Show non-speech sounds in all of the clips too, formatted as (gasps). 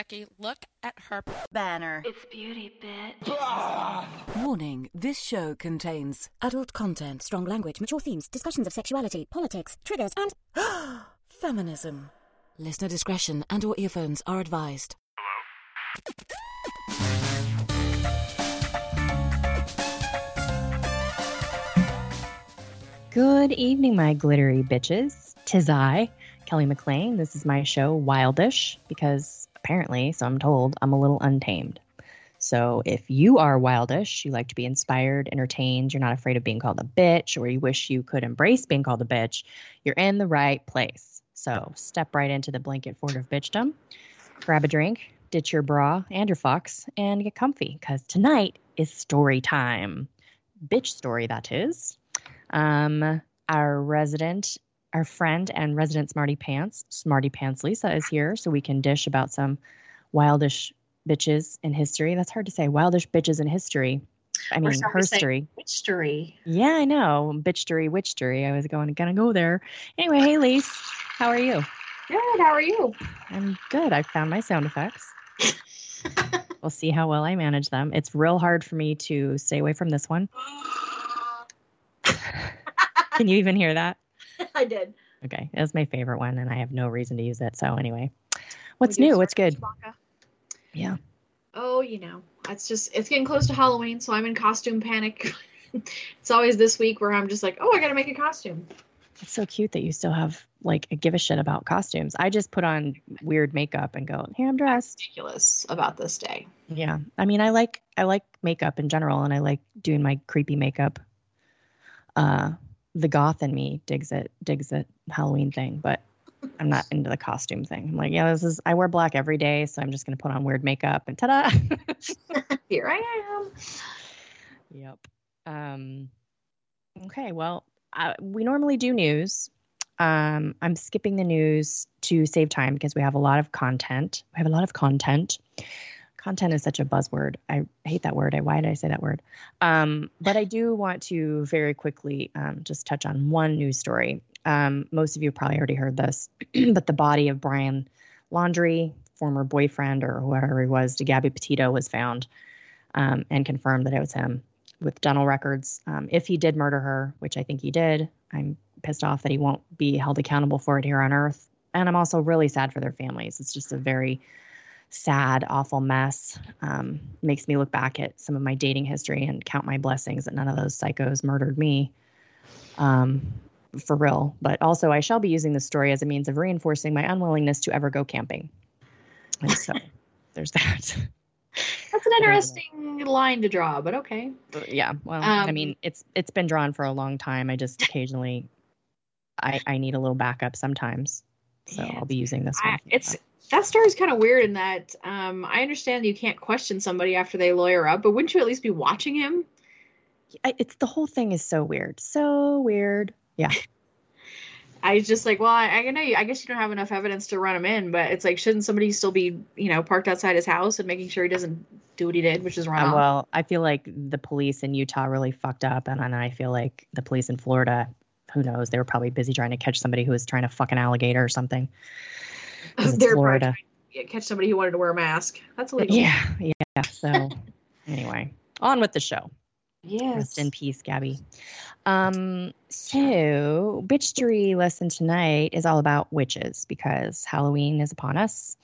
Becky, look at her banner. It's beauty, bitch. Warning this show contains adult content, strong language, mature themes, discussions of sexuality, politics, triggers, and (gasps) feminism. Listener discretion and or earphones are advised. Hello? Good evening, my glittery bitches. Tis I, Kelly McLean. This is my show, Wildish, because apparently, so I'm told, I'm a little untamed. So if you are wildish, you like to be inspired, entertained, you're not afraid of being called a bitch, or you wish you could embrace being called a bitch, you're in the right place. So step right into the blanket fort of bitchdom, grab a drink, ditch your bra and your fox, and get comfy, because tonight is story time. Bitch story, that is. Um, our resident, our friend and resident Smarty Pants, Smarty Pants Lisa is here, so we can dish about some wildish bitches in history. That's hard to say. Wildish bitches in history. I mean, herstory. Witchery. Yeah, I know. Bitchery, witchery. I was going, gonna go there. Anyway, hey, Lise, how are you? Good. How are you? I'm good. I found my sound effects. we'll see how well I manage them. It's real hard for me to stay away from this one. (laughs) Can you even hear that? I did. Okay, it was my favorite one, and I have no reason to use it. So anyway, what's new? What's good? Yeah. Oh, you know, it's just it's getting close to Halloween, so I'm in costume panic. (laughs) it's always this week where I'm just like, oh, I gotta make a costume. It's so cute that you still have like a give a shit about costumes. I just put on weird makeup and go, hey, I'm dressed. Ridiculous about this day. Yeah, I mean, I like I like makeup in general, and I like doing my creepy makeup. Uh, the goth in me digs it, digs it Halloween thing, but I'm not into the costume thing. I'm like, yeah, this is I wear black every day, so I'm just gonna put on weird makeup and ta-da. (laughs) Here I am. Yep. Um. Okay. Well, uh, we normally do news. Um, I'm skipping the news to save time because we have a lot of content. We have a lot of content. Content is such a buzzword. I hate that word. I, why did I say that word? Um, but I do want to very quickly um, just touch on one news story. Um, most of you probably already heard this, (clears throat) but the body of Brian Laundrie, former boyfriend or whoever he was, to Gabby Petito was found um, and confirmed that it was him with dental records. Um, if he did murder her, which I think he did, I'm pissed off that he won't be held accountable for it here on Earth. And I'm also really sad for their families. It's just a very sad, awful mess. Um, makes me look back at some of my dating history and count my blessings that none of those psychos murdered me. Um, for real. But also, I shall be using this story as a means of reinforcing my unwillingness to ever go camping. And so (laughs) there's that. That's an (laughs) interesting line to draw, but okay. Yeah. Well, um, I mean, it's it's been drawn for a long time. I just occasionally, I I need a little backup sometimes. So yeah, I'll be using this one. I, it's that story's kind of weird in that um, I understand you can't question somebody after they lawyer up, but wouldn't you at least be watching him? It's the whole thing is so weird, so weird. Yeah. (laughs) I was just like, well, I, I know you. I guess you don't have enough evidence to run him in, but it's like, shouldn't somebody still be, you know, parked outside his house and making sure he doesn't do what he did, which is wrong? Uh, well, I feel like the police in Utah really fucked up, and, and I feel like the police in Florida, who knows, they were probably busy trying to catch somebody who was trying to fuck an alligator or something. They're Florida. Probably catch somebody who wanted to wear a mask. That's illegal. Yeah, yeah. So anyway, on with the show. Yes. Rest in peace, Gabby. Um, so bitchery lesson tonight is all about witches because Halloween is upon us.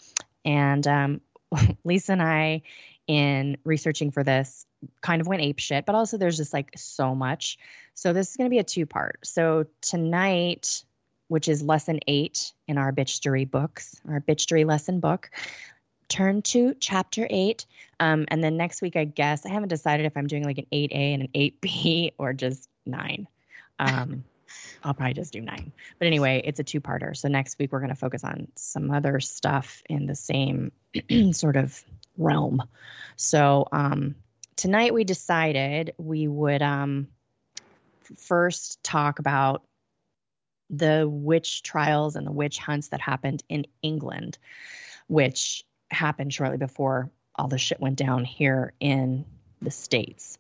And um, (laughs) Lisa and I, in researching for this, kind of went ape shit, but also there's just like so much. So this is going to be a two part. So tonight, which is lesson eight in our bitchery books, our bitchery lesson book, turn to chapter eight. Um, and then next week, I guess I haven't decided if I'm doing like an 8A and an 8B (laughs) or just nine. Um, (laughs) I'll probably just do nine. But anyway, it's a two parter. So next week, we're going to focus on some other stuff in the same (clears throat) sort of realm. So um, tonight, we decided we would um, first talk about the witch trials and the witch hunts that happened in England, which happened shortly before all the shit went down here in the States.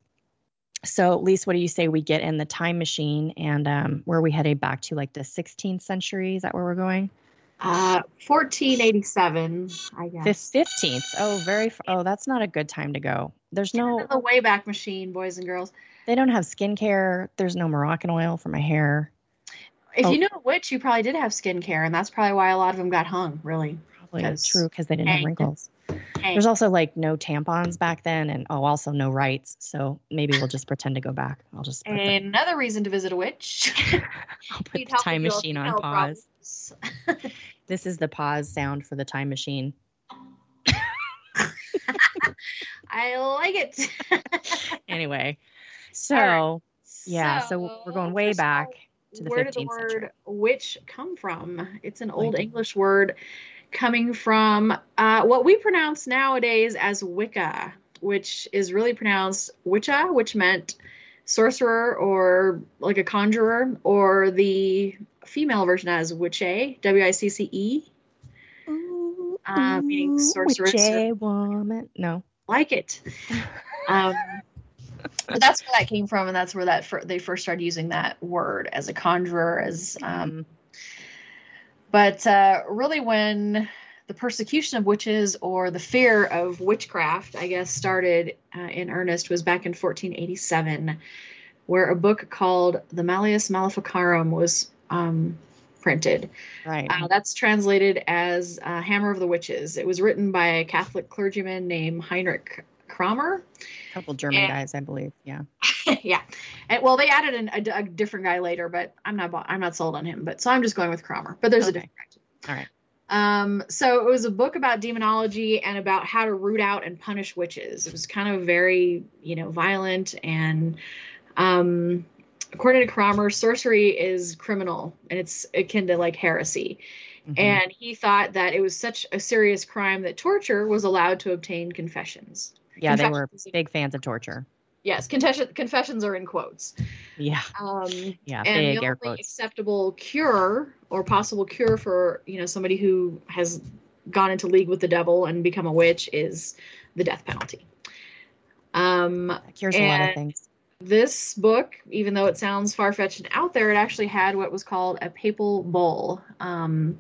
So, Lise, what do you say we get in the time machine and um, where we headed back to like the 16th century? Is that where we're going? Uh, 1487, I guess. Fifteenth. Oh, very. f- Oh, that's not a good time to go. There's no. The Wayback Machine, boys and girls. They don't have skincare. There's no Moroccan oil for my hair. If Oh. you knew a witch, you probably did have skincare, and that's probably why a lot of them got hung. Really, Probably 'Cause true because they didn't have wrinkles. There's also like no tampons back then, and oh, also no rights. So maybe we'll just pretend to go back. I'll just put, the, another reason to visit a witch. (laughs) I'll put the time machine on pause. This is the pause sound for the time machine. (laughs) I like it. (laughs) Anyway, so All yeah, so we're going way first of all, back where did the word century. witch come from? It's an old Like- English word coming from uh, what we pronounce nowadays as Wicca, which is really pronounced Wicca, which meant sorcerer or like a conjurer, or the female version as Witche, W I C C E. Ooh, uh, meaning ooh, sorceress or- woman. No. like it. (laughs) Um, but that's where that came from, and that's where that fir- they first started using that word as a conjurer. As um, Um, but uh, really, when the persecution of witches or the fear of witchcraft, I guess, started uh, in earnest was back in 1487, where a book called the Malleus Maleficarum was um, printed. right. Uh, that's translated as uh, Hammer of the Witches. It was written by a Catholic clergyman named Heinrich Kramer. a couple German and- guys, I believe. Yeah. (laughs) yeah, and well, they added an, a, a different guy later, but I'm not I'm not sold on him. But so I'm just going with Kramer. But there's a different guy. All right. Um, so it was a book about demonology and about how to root out and punish witches. It was kind of very, you know, violent and um according to Kramer, sorcery is criminal and it's akin to like heresy. Mhm. And he thought that it was such a serious crime that torture was allowed to obtain confessions. Yeah, they were big fans of torture. Yes, confession, confessions are in quotes. Yeah. Um, Yeah. and Big the only quotes. acceptable cure or possible cure for you know somebody who has gone into league with the devil and become a witch is the death penalty. Um, That cures a lot of things. this book, even though it sounds far fetched and out there, it actually had what was called a papal bull, um,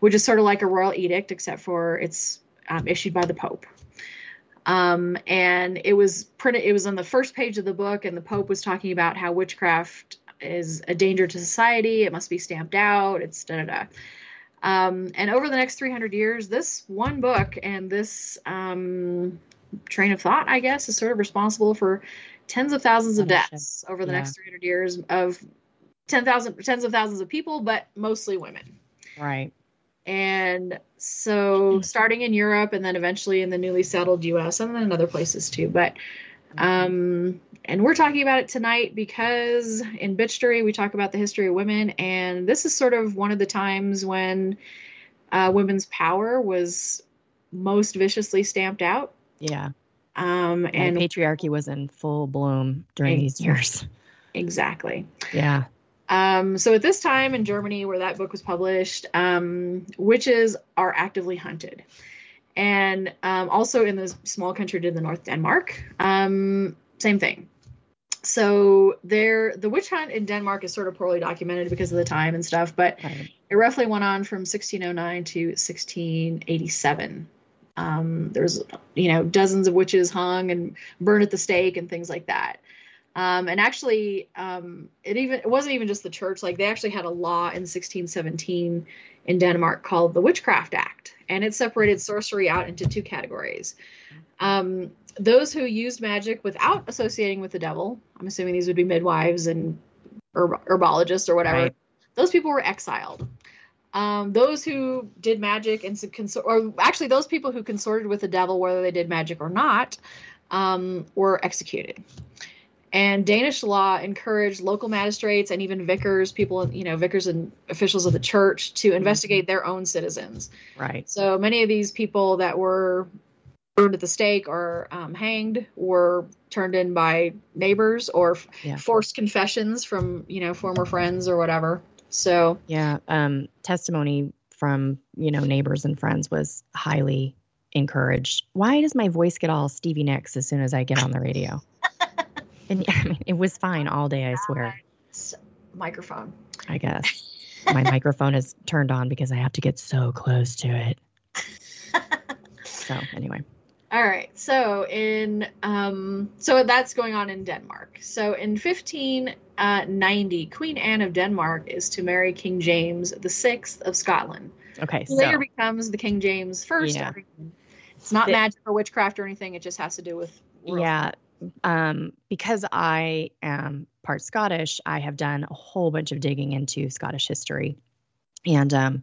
which is sort of like a royal edict, except for it's um, issued by the Pope. Um, and it was printed, it was on the first page of the book, and the Pope was talking about how witchcraft is a danger to society, it must be stamped out, it's da da da. Um, and over the next 300 years, this one book and this um, train of thought, I guess, is sort of responsible for tens of thousands of deaths over the Yeah. next 300 years of 10,000 tens of thousands of people, but mostly women. Right. And so, starting in Europe and then eventually in the newly settled US and then in other places too. But, um, and we're talking about it tonight because in Bitchery, we talk about the history of women. And this is sort of one of the times when uh, women's power was most viciously stamped out. Yeah. Um, And and patriarchy was in full bloom during these years. exactly. Yeah. Um, so at this time in Germany, where that book was published, um, witches are actively hunted, and um, also in the small country to the north, Denmark, um, same thing. So there, the witch hunt in Denmark is sort of poorly documented because of the time and stuff, but Right. it roughly went on from 1609 to 1687. Um, there's, you know, dozens of witches hung and burned at the stake and things like that. Um, and actually, um, it even it wasn't even just the church. Like they actually had a law in 1617 in Denmark called the Witchcraft Act, and it separated sorcery out into two categories. Um, those who used magic without associating with the devil, I'm assuming these would be midwives and herb- herbologists or whatever. Right. Those people were exiled. Um, those who did magic and so- consor- or actually those people who consorted with the devil, whether they did magic or not, um, were executed. And Danish law encouraged local magistrates and even vicars, people, you know, vicars and officials of the church to investigate their own citizens. Right. So many of these people that were burned at the stake or um, hanged were turned in by neighbors or f- Yeah. forced confessions from, you know, former friends or whatever. So Yeah. Um, testimony from, you know, neighbors and friends was highly encouraged. Why does my voice get all Stevie Nicks as soon as I get on the radio? And (laughs) I mean, it was fine all day, I swear, microphone. I guess. My (laughs) microphone is turned on because I have to get so close to it. (laughs) so anyway. All right. So in um, so that's going on in Denmark. So in 1590, Queen Anne of Denmark is to marry King James the Sixth of Scotland. Okay. So later becomes the King James First. Yeah. It's not magic or witchcraft or anything. It just has to do with yeah, um, because I am part Scottish, I have done a whole bunch of digging into Scottish history, and um,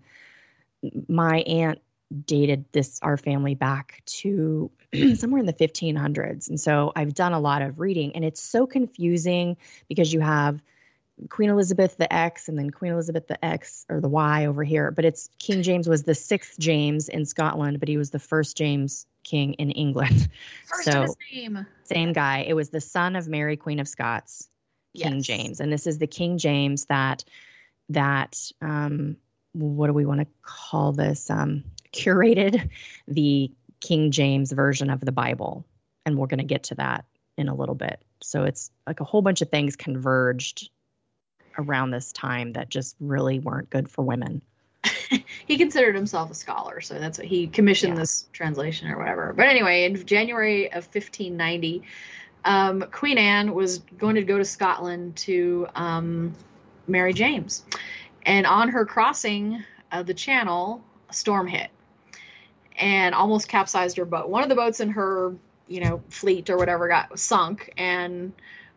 my aunt dated this our family back to (clears throat) somewhere in the 1500s, and so I've done a lot of reading, and it's so confusing because you have Queen Elizabeth the X and then Queen Elizabeth the X or the Y over here, but it's King James was the sixth James in Scotland, but he was the first James King in England. First so name. Same guy. It was the son of Mary, Queen of Scots, King Yes. James, and this is the King James that that um, what do we want to call this? Um, curated the King James version of the Bible, and we're going to get to that in a little bit. So it's like a whole bunch of things converged around this time that just really weren't good for women. (laughs) he considered himself a scholar, so that's what he commissioned Yeah. this translation or whatever. But anyway, in January of 1590, um, Queen Anne was going to go to Scotland to um, marry James, and on her crossing of the Channel, a storm hit and almost capsized her boat. One of the boats in her, you know, fleet or whatever got sunk, and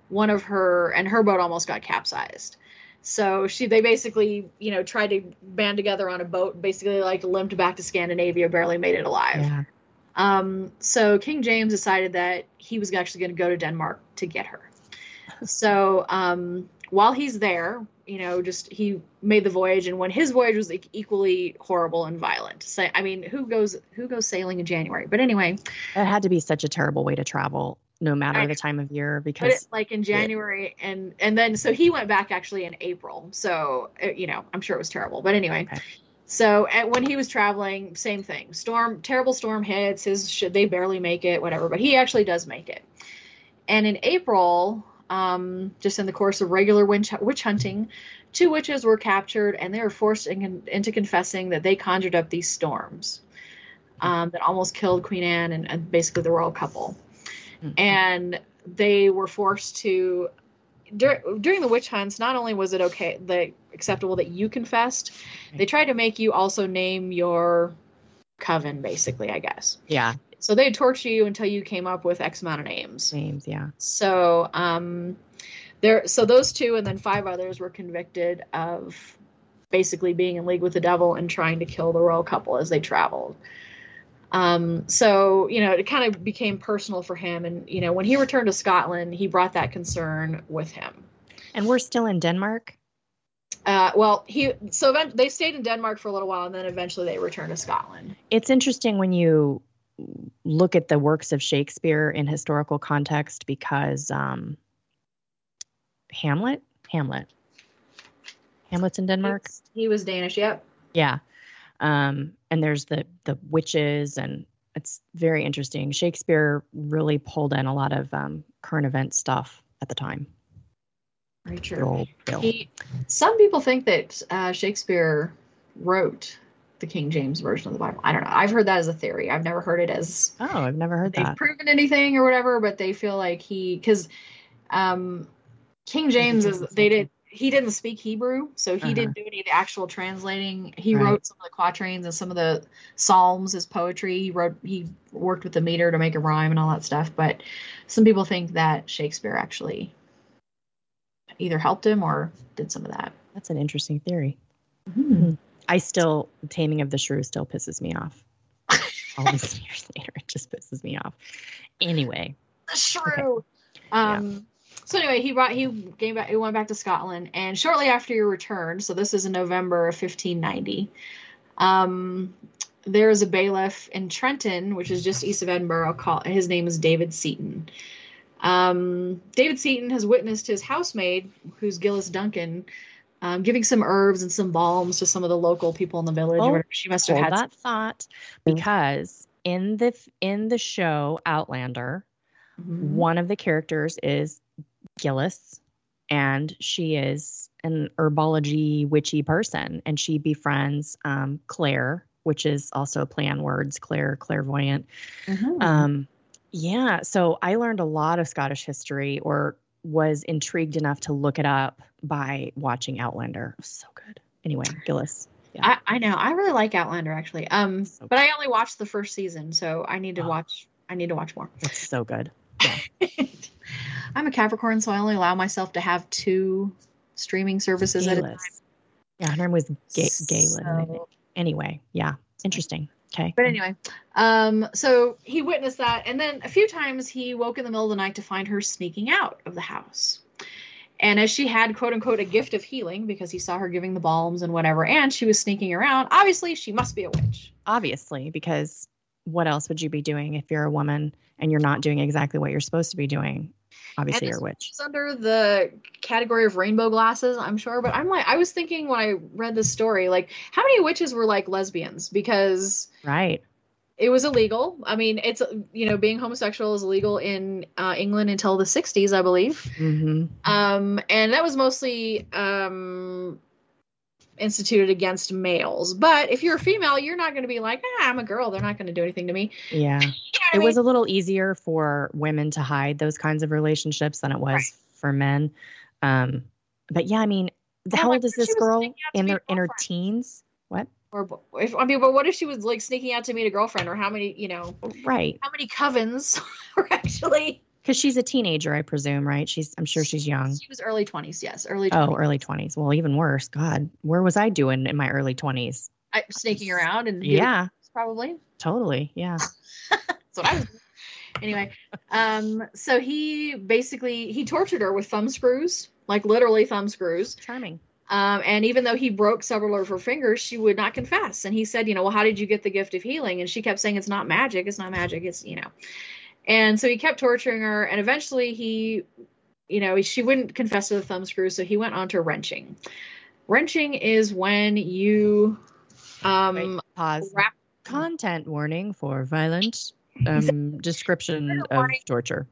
one of her and her boat almost got capsized. So she, they basically, you know, tried to band together on a boat, basically like limped back to Scandinavia, barely made it alive. Yeah. Um, so King James decided that he was actually going to go to Denmark to get her. (laughs) So um, while he's there, you know, just he made the voyage, and when his voyage was like, equally horrible and violent. So I mean, who goes who goes sailing in January? But anyway, It had to be such a terrible way to travel, no matter the time of year, but because it, like in January, and and then so he went back actually in April. So uh, you know, I'm sure it was terrible. But anyway. Okay. So at, when he was traveling, same thing. Storm, terrible storm hits. His should they barely make it, whatever. But he actually does make it. And in April, um, just in the course of regular witch, witch hunting, two witches were captured, and they were forced in, into confessing that they conjured up these storms um, that almost killed Queen Anne and, and basically the royal couple. Mhm. And they were forced to dur- during the witch hunts. Not only was it okay, the acceptable that you confessed, they tried to make you also name your coven, basically. I guess. yeah, So they'd torture you until you came up with X amount of names. names, yeah. So um, there, so those two and then five others were convicted of basically being in league with the devil and trying to kill the royal couple as they traveled. Um, so you know, it kind of became personal for him, and you know, when he returned to Scotland, he brought that concern with him. And we're still in Denmark. Uh, well, he so they stayed in Denmark for a little while, and then eventually they returned to Scotland. It's interesting when you look at the works of Shakespeare in historical context because um, Hamlet, Hamlet, Hamlet's in Denmark. He was Danish. Yep. Yeah. Um, and there's the the witches and it's very interesting. Shakespeare really pulled in a lot of um, current event stuff at the time. Very true. He, some people think that uh, Shakespeare wrote the King James version of the Bible. I don't know. I've heard that as a theory. I've never heard it as oh, I've never heard they've that. proven anything or whatever, but they feel like he because um, King James is they did he didn't speak Hebrew, so he Uh-huh. didn't do any of the actual translating. He Right. wrote some of the quatrains and some of the psalms as poetry. He wrote he worked with the meter to make a rhyme and all that stuff. But some people think that Shakespeare actually either helped him or did some of that. That's an interesting theory. Hmm. I still Taming of the Shrew still pisses me off. (laughs) All these years later, it just pisses me off. Anyway, the shrew. Um. So anyway, he brought he came back. He went back to Scotland, and shortly after your return, so this is in November of 1590. Um, there is a bailiff in Tranent, which is just east of Edinburgh. Called his name is David Seton. Um, David Seton has witnessed his housemaid, who's Geillis Duncan, um, giving some herbs and some balms to some of the local people in the village. Oh. She must have had that thought because in the in the show Outlander, some- one of the characters is Geillis, and she is an herbology witchy person, and she befriends um, Claire, which is also a play on words, Claire clairvoyant. Mhm. Um, yeah, so I learned a lot of Scottish history, or was intrigued enough to look it up by watching Outlander. So good. Anyway, Geillis. I, I know. I really like Outlander actually. Um, So but I only watched the first season, so I need to Oh. watch. I need to watch more. It's so good. (laughs) I'm a Capricorn, so I only allow myself to have two streaming services at a time. Yeah, her name was Ga- Galen. So- Anyway, yeah, interesting. Okay. But anyway, um, so he witnessed that, and then a few times he woke in the middle of the night to find her sneaking out of the house. And as she had quote unquote a gift of healing because he saw her giving the balms and whatever, and she was sneaking around, obviously she must be a witch. obviously, because what else would you be doing if you're a woman and you're not doing exactly what you're supposed to be doing? Obviously, And you're a witch. It's under the category of rainbow glasses, I'm sure. But I'm like, I was thinking when I read this story, like, how many witches were like lesbians? Because Right. it was illegal. I mean, it's you know, being homosexual is illegal in uh, England until the 60s, I believe. hmm Um, and that was mostly um, instituted against males. But if you're a female, you're not going to be like, ah, I'm a girl. They're not going to do anything to me. Yeah. You know It was a little easier for women to hide those kinds of relationships than it was Right. for men. Um, but yeah, I mean, Yeah, how old is what if she this girl sneaking out to in their in her teens? What? or if I mean, but what if she was like sneaking out to meet a girlfriend, or how many, you know, Right. how many covens (laughs) were actually? Because she's a teenager, I presume, right? She's I'm sure she's young. She was early 20s, yes, early 20s. Oh, early 20s. Well, even worse. God, where was I doing in my early 20s? I, sneaking around and Yeah, probably. totally. Yeah. (laughs) That's what I was. anyway, um, so he basically he tortured her with thumb screws, like literally thumb screws. Charming. Um, and even though he broke several of her fingers, she would not confess. And he said, you know, well, how did you get the gift of healing? And she kept saying, it's not magic. It's not magic. It's, you know. And so he kept torturing her. And eventually he, you know, she wouldn't confess to the thumb screw. So he went on to wrenching. Wrenching is when you um, pause. wrap Content warning for violent um, (laughs) description of torture.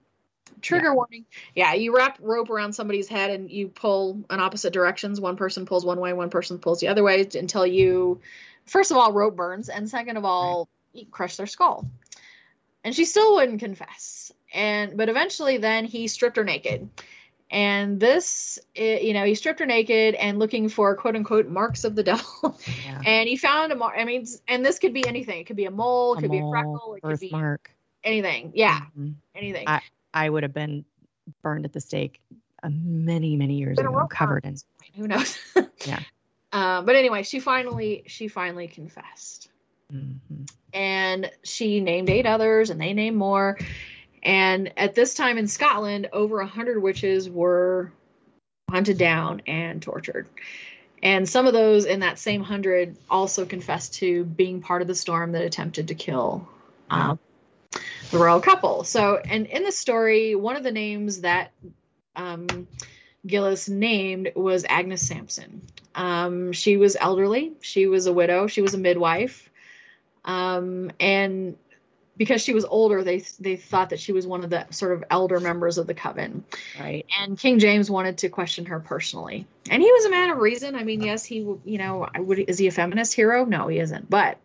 trigger warning. Yeah, you wrap rope around somebody's head and you pull in opposite directions. One person pulls one way, one person pulls the other way until you, first of all, rope burns, and second of all, you crush their skull. And she still wouldn't confess. And but eventually, then he stripped her naked. And this, i- you know, he stripped her naked and looking for quote unquote marks of the (laughs) devil. Yeah. and he found a mark. I mean, and this could be anything. It could be a mole, it A could be a freckle, it could be birthmark. anything. Yeah, Mhm. anything. I- I would have been burned at the stake many, many years ago, covered in. (laughs) who knows Yeah. uh, but anyway she finally she finally confessed Mhm. and she named eight others and they named more and at this time in scotland over a hundred witches were hunted down and tortured and some of those in that same hundred also confessed to being part of the storm that attempted to kill um, the royal couple so and in the story one of the names that um, Geillis named was Agnes Sampson. Um, she was elderly. She was a widow. She was a midwife. Um, and because she was older, they they thought that she was one of the sort of elder members of the coven. Right. And King James wanted to question her personally. And he was a man of reason. I mean, yes, he you know, would is he a feminist hero? No, he isn't. But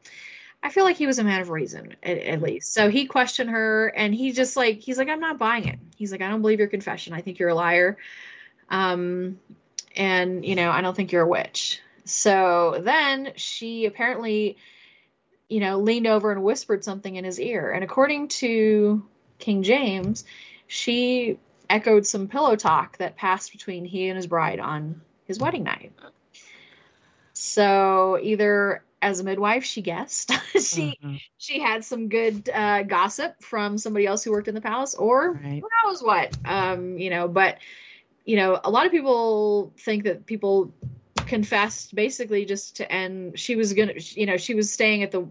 I feel like he was a man of reason at, at least. So he questioned her, and he just like he's like, I'm not buying it. He's like, I don't believe your confession. I think you're a liar. Um, and you know, I don't think you're a witch. So then she apparently, you know, leaned over and whispered something in his ear. And according to King James, she echoed some pillow talk that passed between he and his bride on his wedding night. So either as a midwife, she guessed (laughs) she Mhm. she had some good uh, gossip from somebody else who worked in the palace, or Right. who knows what. Um, you know, but you know, a lot of people think that people confessed basically just to end. She was gonna, you know, she was staying at the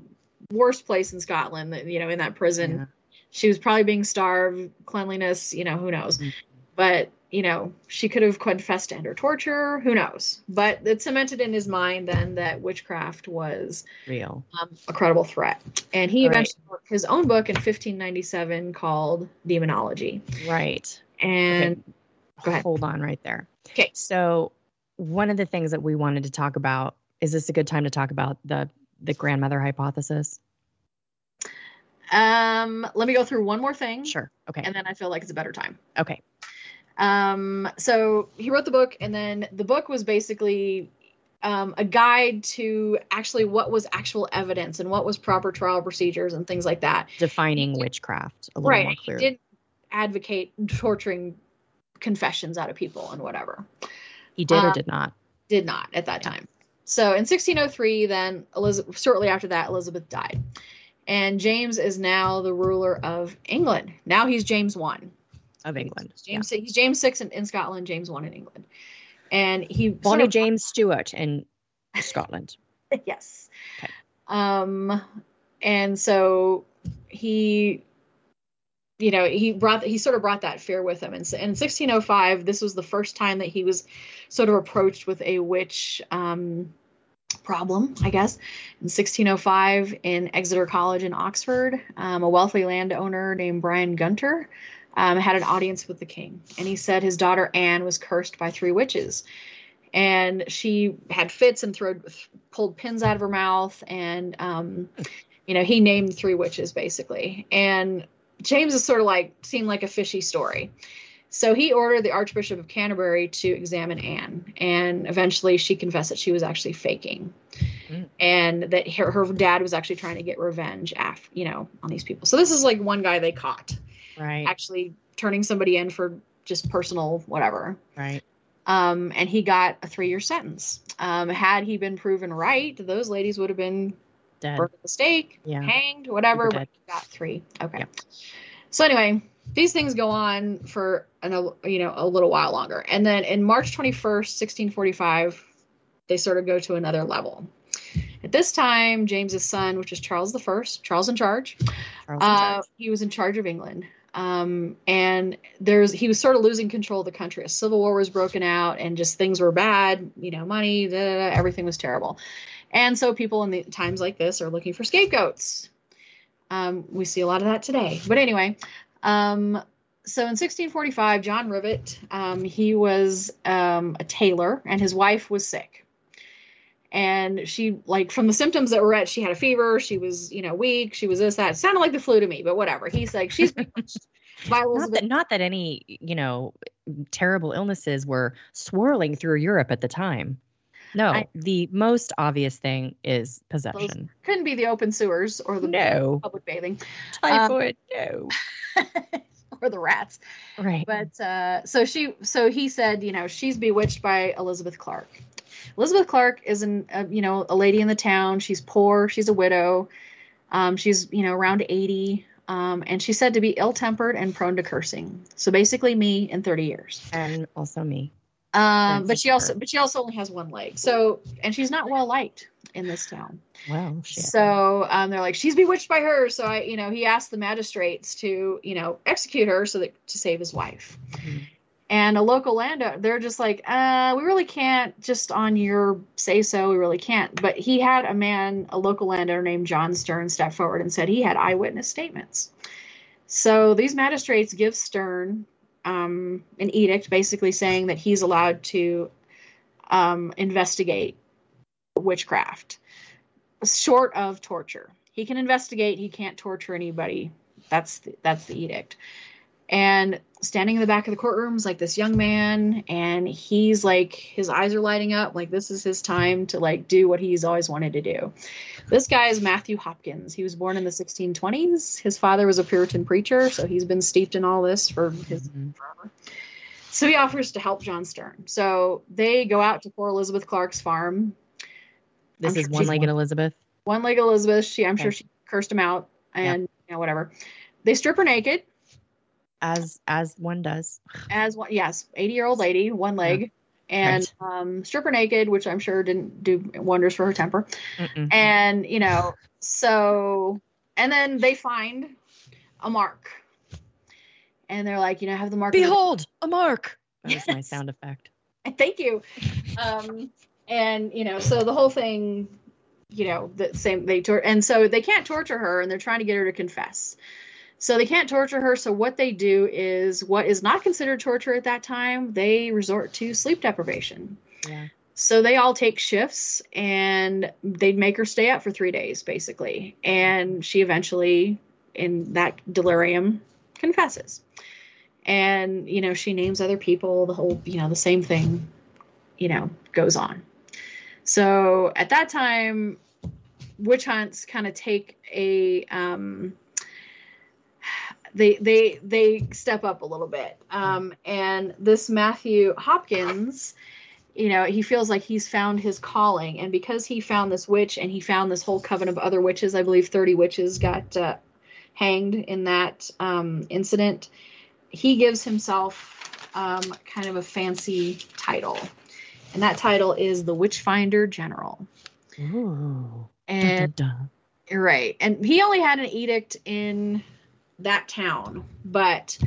worst place in Scotland. You know, in that prison, Yeah. she was probably being starved, cleanliness. You know, who knows? Mhm. But you know, she could have confessed to end her torture. Who knows? But it cemented in his mind then that witchcraft was Real. um, a credible threat. And he Right. eventually wrote his own book in 1597 called Demonology. Right. And go ahead. Hold on right there. Okay. So one of the things that we wanted to talk about is this a good time to talk about the the grandmother hypothesis? Um, let me go through one more thing. Sure. Okay. And then I feel like it's a better time. Okay. Um, so he wrote the book, and then the book was basically um, a guide to actually what was actual evidence and what was proper trial procedures and things like that. Defining witchcraft a little right. more He didn't advocate torturing confessions out of people and whatever. He did or uh, did not. Did not at that Yeah. time. So in 1603, then Elizabeth, shortly after that, Elizabeth died, and James is now the ruler of England. Now he's James one. Of England. James he's James six in, in Scotland, James one in England, and he Yeah. sort of- James Stewart in Scotland. (laughs) yes. Okay. Um, and so he, you know, he brought he sort of brought that fear with him. And in 1605, this was the first time that he was sort of approached with a witch um, problem, I guess. In 1605, in Exeter College in Oxford, um, a wealthy landowner named Brian Gunter. Um, had an audience with the king, and he said his daughter Anne was cursed by three witches and she had fits and throw, pulled pins out of her mouth and um, you know he named three witches basically and james is sort of like seemed like a fishy story so he ordered the archbishop of canterbury to examine anne and eventually she confessed that she was actually faking Mm. and that her, her dad was actually trying to get revenge after you know on these people so this is like one guy they caught Right. actually turning somebody in for just personal whatever Right. um, and he got a three year sentence. Um, had he been proven right, those ladies would have been Dead. burned at the stake, Yeah. hanged, whatever, but he got three. Okay. Yep. So anyway, these things go on for an, a, you know a little while longer, and then in March twenty first, sixteen forty five, they sort of go to another level. At this time, James's son, which is Charles the First, Charles in charge, Charles in uh, charge. he was in charge of England. Um, and there's he was sort of losing control of the country. A civil war was broken out, and just things were bad. You know, money, da, da, da, everything was terrible. And so people in the times like this are looking for scapegoats. Um, we see a lot of that today. But anyway, um, so in 1645, John Rivet, um, he was um, a tailor, and his wife was sick and she like from the symptoms that were at she had a fever she was you know weak she was this that it sounded like the flu to me but whatever he's like she's (laughs) by Not that, not that any, you know, terrible illnesses were swirling through Europe at the time. No, I- the most obvious thing is possession. couldn't be the open sewers or the No. public bathing Typhoid, no. (laughs) or the rats Right. but uh so she so he said you know she's bewitched by elizabeth clark elizabeth clark is an uh, you know a lady in the town she's poor she's a widow um she's you know around 80 um and she's said to be ill-tempered and prone to cursing so basically me in 30 years and also me. Um but she also but she also only has one leg so and she's not well liked in this town Well, shit. so um, they're like, she's bewitched by her. So I, you know, he asked the magistrates to, you know, execute her so that to save his wife. Mhm. And a local landowner, they're just like, uh, we really can't just on your say so. We really can't. But he had a man, a local landowner named John Stearne, step forward and said he had eyewitness statements. So these magistrates give Stearne um, an edict, basically saying that he's allowed to um, investigate witchcraft short of torture. He can investigate, he can't torture anybody. That's the, that's the edict. And standing in the back of the courtroom is like this young man and he's like his eyes are lighting up like this is his time to like do what he's always wanted to do. This guy is Matthew Hopkins. He was born in the 1620s. His father was a Puritan preacher, so he's been steeped in all this for his forever. So he offers to help John Stearne. So they go out to poor Elizabeth Clark's farm This I'm is sure one legged Elizabeth. one leg Elizabeth. She, I'm sure she cursed him out, and you know whatever. They strip her naked As as one does. (sighs) as one. Yes, 80 year old lady, one leg, and um, strip her naked, which I'm sure didn't do wonders for her temper. Mm-mm. And you know, so and then they find a mark, and they're like, you know, have the mark. of the- Behold, a mark. That was my sound effect. (laughs) Thank you. Um, and you know, so the whole thing, you know, the same they tor- and so they can't torture her, and they're trying to get her to confess. So they can't torture her. So what they do is what is not considered torture at that time. They resort to sleep deprivation. Yeah. So they all take shifts and they'd make her stay up for three days, basically. And she eventually, in that delirium, confesses. And, you know, she names other people, the whole, you know, the same thing, you know, goes on. So at that time, witch hunts kind of take a, um, they they they step up a little bit. Um, and this matthew hopkins you know he feels like he's found his calling. And because he found this witch and he found this whole coven of other witches i believe 30 witches got uh, hanged in that um, incident he gives himself um, kind of a fancy title. And that title is the witchfinder general. Ooh. and Dun, dun, you're right. And he only had an edict in that town, but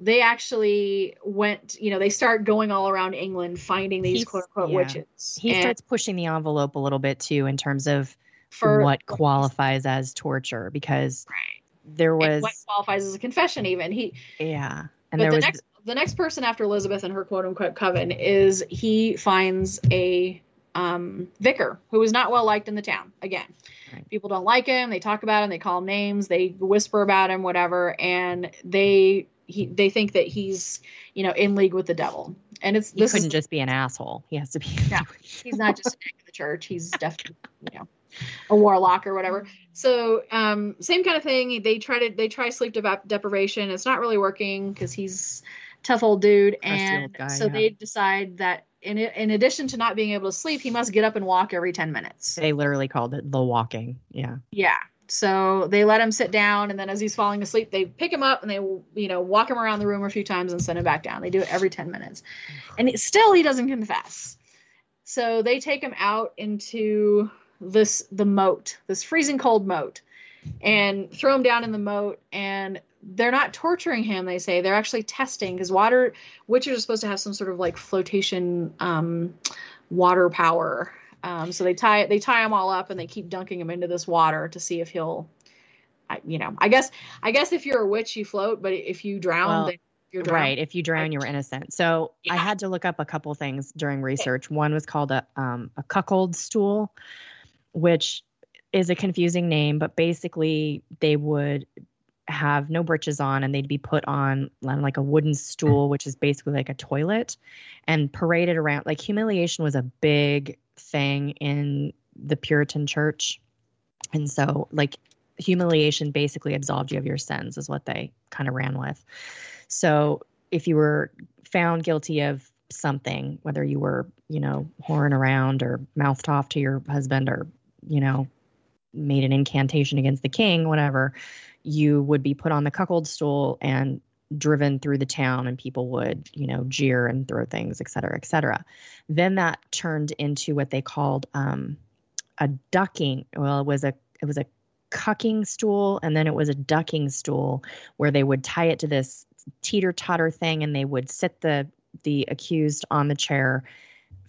they actually went, you know, they start going all around England finding these He's- quote unquote yeah. witches. He And starts pushing the envelope a little bit too in terms of for what qualifies as torture because Right. there and was what qualifies as a confession even. He yeah and but there the was next the next person after Elizabeth and her quote unquote coven is he finds a um, vicar who is not well liked in the town. Again, Right. people don't like him. They talk about him. They call him names. They whisper about him. Whatever, and they he they think that he's you know in league with the devil. And it's he this couldn't is, just be an asshole he has to be Yeah. (laughs) he's not just a in the church. He's definitely you know a warlock or whatever. So um, same kind of thing. They try to they try sleep dep- deprivation. It's not really working because he's tough old dude, Crusty and old guy, so yeah. they decide that in in addition to not being able to sleep, he must get up and walk every ten minutes. they literally called it the walking yeah Yeah. So they let him sit down, and then as he's falling asleep, they pick him up and they, you know, walk him around the room a few times and send him back down. They do it every 10 minutes. And it, still he doesn't confess. So they take him out into this, the moat, this freezing cold moat, and throw him down in the moat. And they're not torturing him, they say. They're actually testing because water, witches are supposed to have some sort of like flotation um, water power. Um, so they tie they tie him all up and they keep dunking him into this water to see if he'll, I, you know, I guess I guess if you're a witch you float, but if you drown, Well, then you're drowned. right if you drown you were innocent so i had to look up a couple things during research one was called a um, a cuckold stool which is a confusing name but basically they would have no breeches on and they'd be put on like a wooden mm-hmm. stool which is basically like a toilet and paraded around. Like humiliation was a big thing in the puritan church. And so like humiliation basically absolved you of your sins is what they kind of ran with. So if you were found guilty of something, whether you were, you know, whoring around or mouthed off to your husband or, you know, made an incantation against the king, whatever, you would be put on the cuckold stool and driven through the town and people would, you know, jeer and throw things, et cetera, et cetera. Then that turned into what they called um, a ducking. Well, it was a it was a cucking stool and then it was a ducking stool where they would tie it to this teeter totter thing and they would sit the the accused on the chair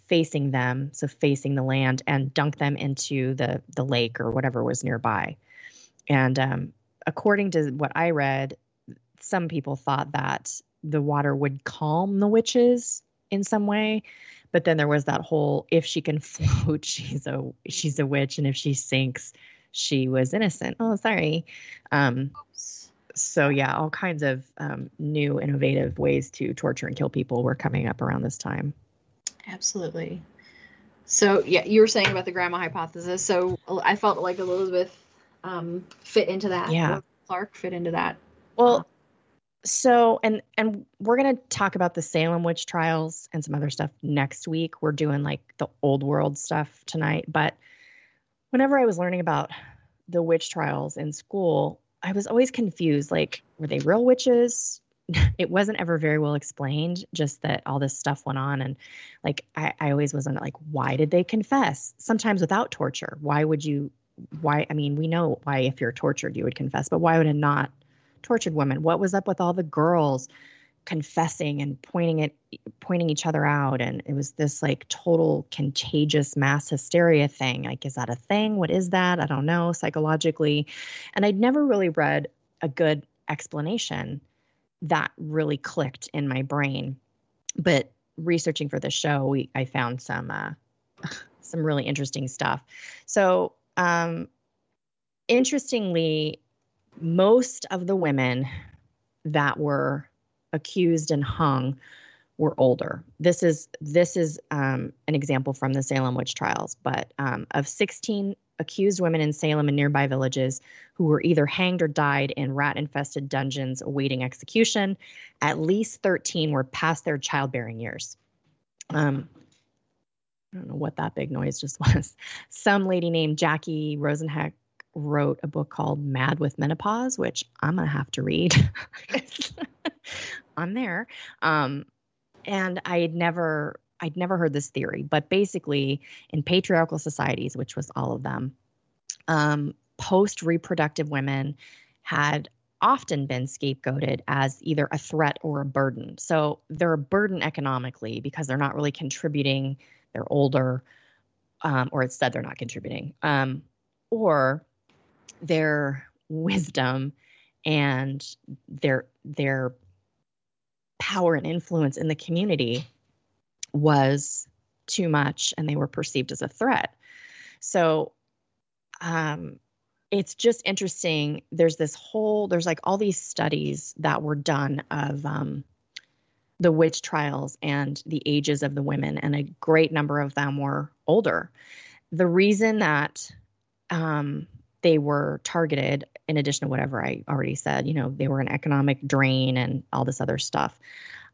facing them so facing the land and dunk them into the the lake or whatever was nearby. And um, according to what i read some people thought that the water would calm the witches in some way but then there was that whole if she can (laughs) float she's a she's a witch and if she sinks she was innocent. Oh sorry. Um so yeah, all kinds of um, new, innovative ways to torture and kill people were coming up around this time. Absolutely. So yeah, you were saying about the grandma hypothesis. So I felt like Elizabeth um, fit into that. Yeah. Clark fit into that. Well, so and and we're gonna talk about the Salem witch trials and some other stuff next week. We're doing like the old world stuff tonight, but whenever I was learning about the witch trials in school, I was always confused. Like, were they real witches? (laughs) It wasn't ever very well explained, just that all this stuff went on. And like, I, I always wasn't like, why did they confess? Sometimes without torture. Why would you? Why? I mean, we know why if you're tortured, you would confess, but why would a not tortured woman? What was up with all the girls confessing and pointing it, pointing each other out? And it was this like total contagious mass hysteria thing. Like, is that a thing? What is that? I don't know psychologically. And I'd never really read a good explanation that really clicked in my brain. But researching for the show, we I found some uh, (laughs) some really interesting stuff. So, um, interestingly, most of the women that were accused and hung were older. This is this is um, an example from the Salem witch trials, but um, of 16 accused women in Salem and nearby villages who were either hanged or died in rat-infested dungeons awaiting execution, at least 13 were past their childbearing years. Um, I don't know what that big noise just (laughs) was. Some lady named Jackie Rosenhek wrote a book called Mad with Menopause, which I'm gonna have to read. (laughs) I'm (laughs) there. Um, and I had never I'd never heard this theory, but basically in patriarchal societies, which was all of them, um, post reproductive women had often been scapegoated as either a threat or a burden. So they're a burden economically because they're not really contributing, they're older, um, or it's said they're not contributing, um, or their wisdom and their their power and influence in the community was too much and they were perceived as a threat. So um, it's just interesting. There's this whole, there's like all these studies that were done of um, the witch trials and the ages of the women, and a great number of them were older. The reason that um, they were targeted, in addition to whatever I already said, you know, they were an economic drain and all this other stuff.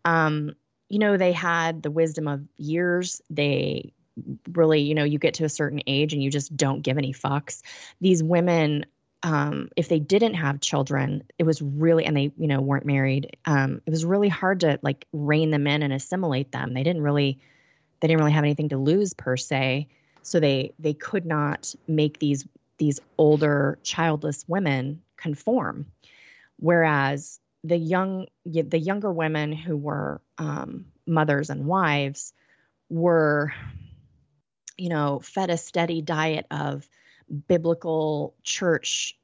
Um, you know, they had the wisdom of years. They really, you know, you get to a certain age and you just don't give any fucks. These women, um, if they didn't have children, it was really, and they, you know, weren't married, um, it was really hard to like rein them in and assimilate them. They didn't really, they didn't really have anything to lose per se. So they, they could not make these, these older childless women conform. Whereas the young the younger women who were um, mothers and wives were you know fed a steady diet of biblical church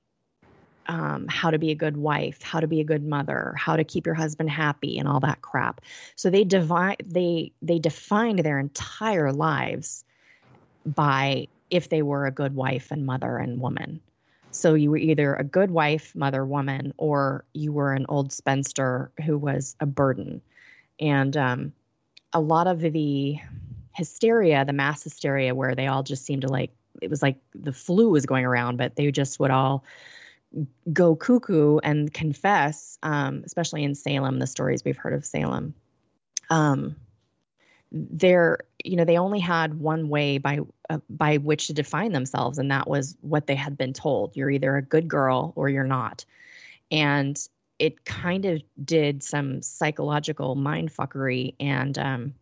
um, how to be a good wife how to be a good mother how to keep your husband happy and all that crap. So they divide they they defined their entire lives by if they were a good wife and mother and woman so you were either a good wife, mother, woman, or you were an old spinster who was a burden. And um, a lot of the hysteria, the mass hysteria, where they all just seemed to like, it was like the flu was going around, but they just would all go cuckoo and confess, um, especially in Salem, the stories we've heard of Salem. Um, they're you know they only had one way by uh, by which to define themselves and that was what they had been told. You're either a good girl or you're not. And it kind of did some psychological mind fuckery and um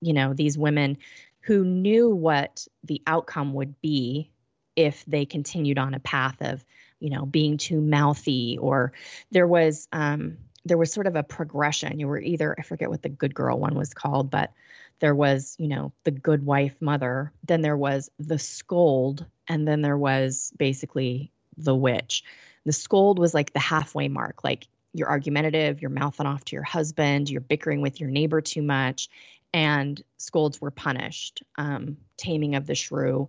you know these women who knew what the outcome would be if they continued on a path of you know being too mouthy or there was um there was sort of a progression. You were either, I forget what the good girl one was called, but there was, you know, the good wife mother, then there was the scold, and then there was basically the witch. The scold was like the halfway mark, like you're argumentative, you're mouthing off to your husband, you're bickering with your neighbor too much, and scolds were punished. Um, Taming of the Shrew